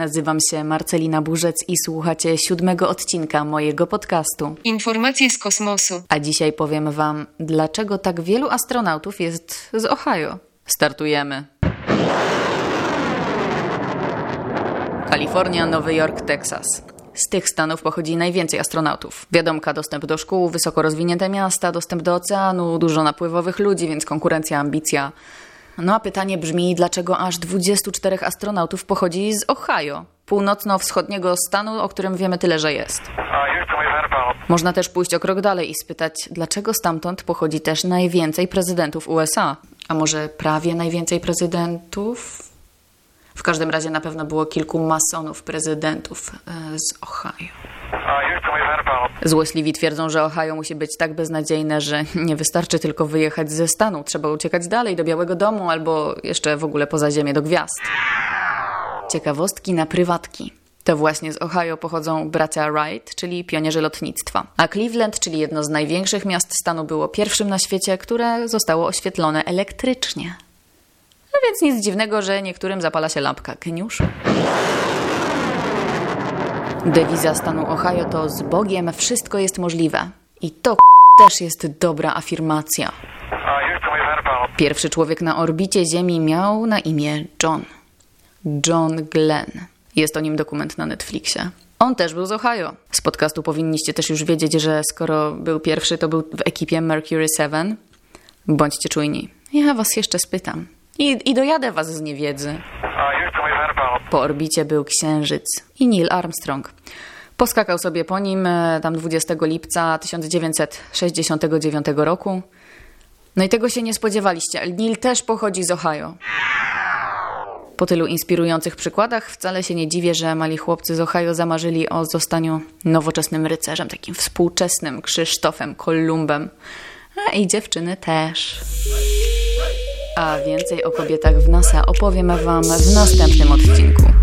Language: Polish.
nazywam się Marcelina Burzec i słuchacie siódmego odcinka mojego podcastu. Informacje z kosmosu. A dzisiaj powiem Wam, dlaczego tak wielu astronautów jest z Ohio. Startujemy. Kalifornia, Nowy Jork, Teksas. Z tych stanów pochodzi najwięcej astronautów. Wiadomka, dostęp do szkół, wysoko rozwinięte miasta, dostęp do oceanu, dużo napływowych ludzi, więc konkurencja, ambicja. No a pytanie brzmi, dlaczego aż 24 astronautów pochodzi z Ohio, północno-wschodniego stanu, o którym wiemy tyle, że jest. Można też pójść o krok dalej i spytać, dlaczego stamtąd pochodzi też najwięcej prezydentów USA? A może prawie najwięcej prezydentów? W każdym razie na pewno było kilku masonów prezydentów e, z Ohio. Złośliwi twierdzą, że Ohio musi być tak beznadziejne, że nie wystarczy tylko wyjechać ze stanu. Trzeba uciekać dalej do Białego Domu albo jeszcze w ogóle poza ziemię do gwiazd. Ciekawostki na prywatki. To właśnie z Ohio pochodzą bracia Wright, czyli pionierzy lotnictwa. A Cleveland, czyli jedno z największych miast stanu, było pierwszym na świecie, które zostało oświetlone elektrycznie. No więc nic dziwnego, że niektórym zapala się lampka geniuszu. Dewiza stanu Ohio to z Bogiem wszystko jest możliwe. I to też jest dobra afirmacja. Pierwszy człowiek na orbicie Ziemi miał na imię John. John Glenn. Jest o nim dokument na Netflixie. On też był z Ohio. Z podcastu powinniście też już wiedzieć, że skoro był pierwszy, to był w ekipie Mercury 7. Bądźcie czujni. Ja was jeszcze spytam. I, i dojadę was z niewiedzy. Po orbicie był Księżyc i Neil Armstrong. Poskakał sobie po nim e, tam 20 lipca 1969 roku. No i tego się nie spodziewaliście. Neil też pochodzi z Ohio. Po tylu inspirujących przykładach wcale się nie dziwię, że mali chłopcy z Ohio zamarzyli o zostaniu nowoczesnym rycerzem, takim współczesnym Krzysztofem Kolumbem. A i dziewczyny też. A więcej o kobietach w NASA opowiem Wam w następnym odcinku.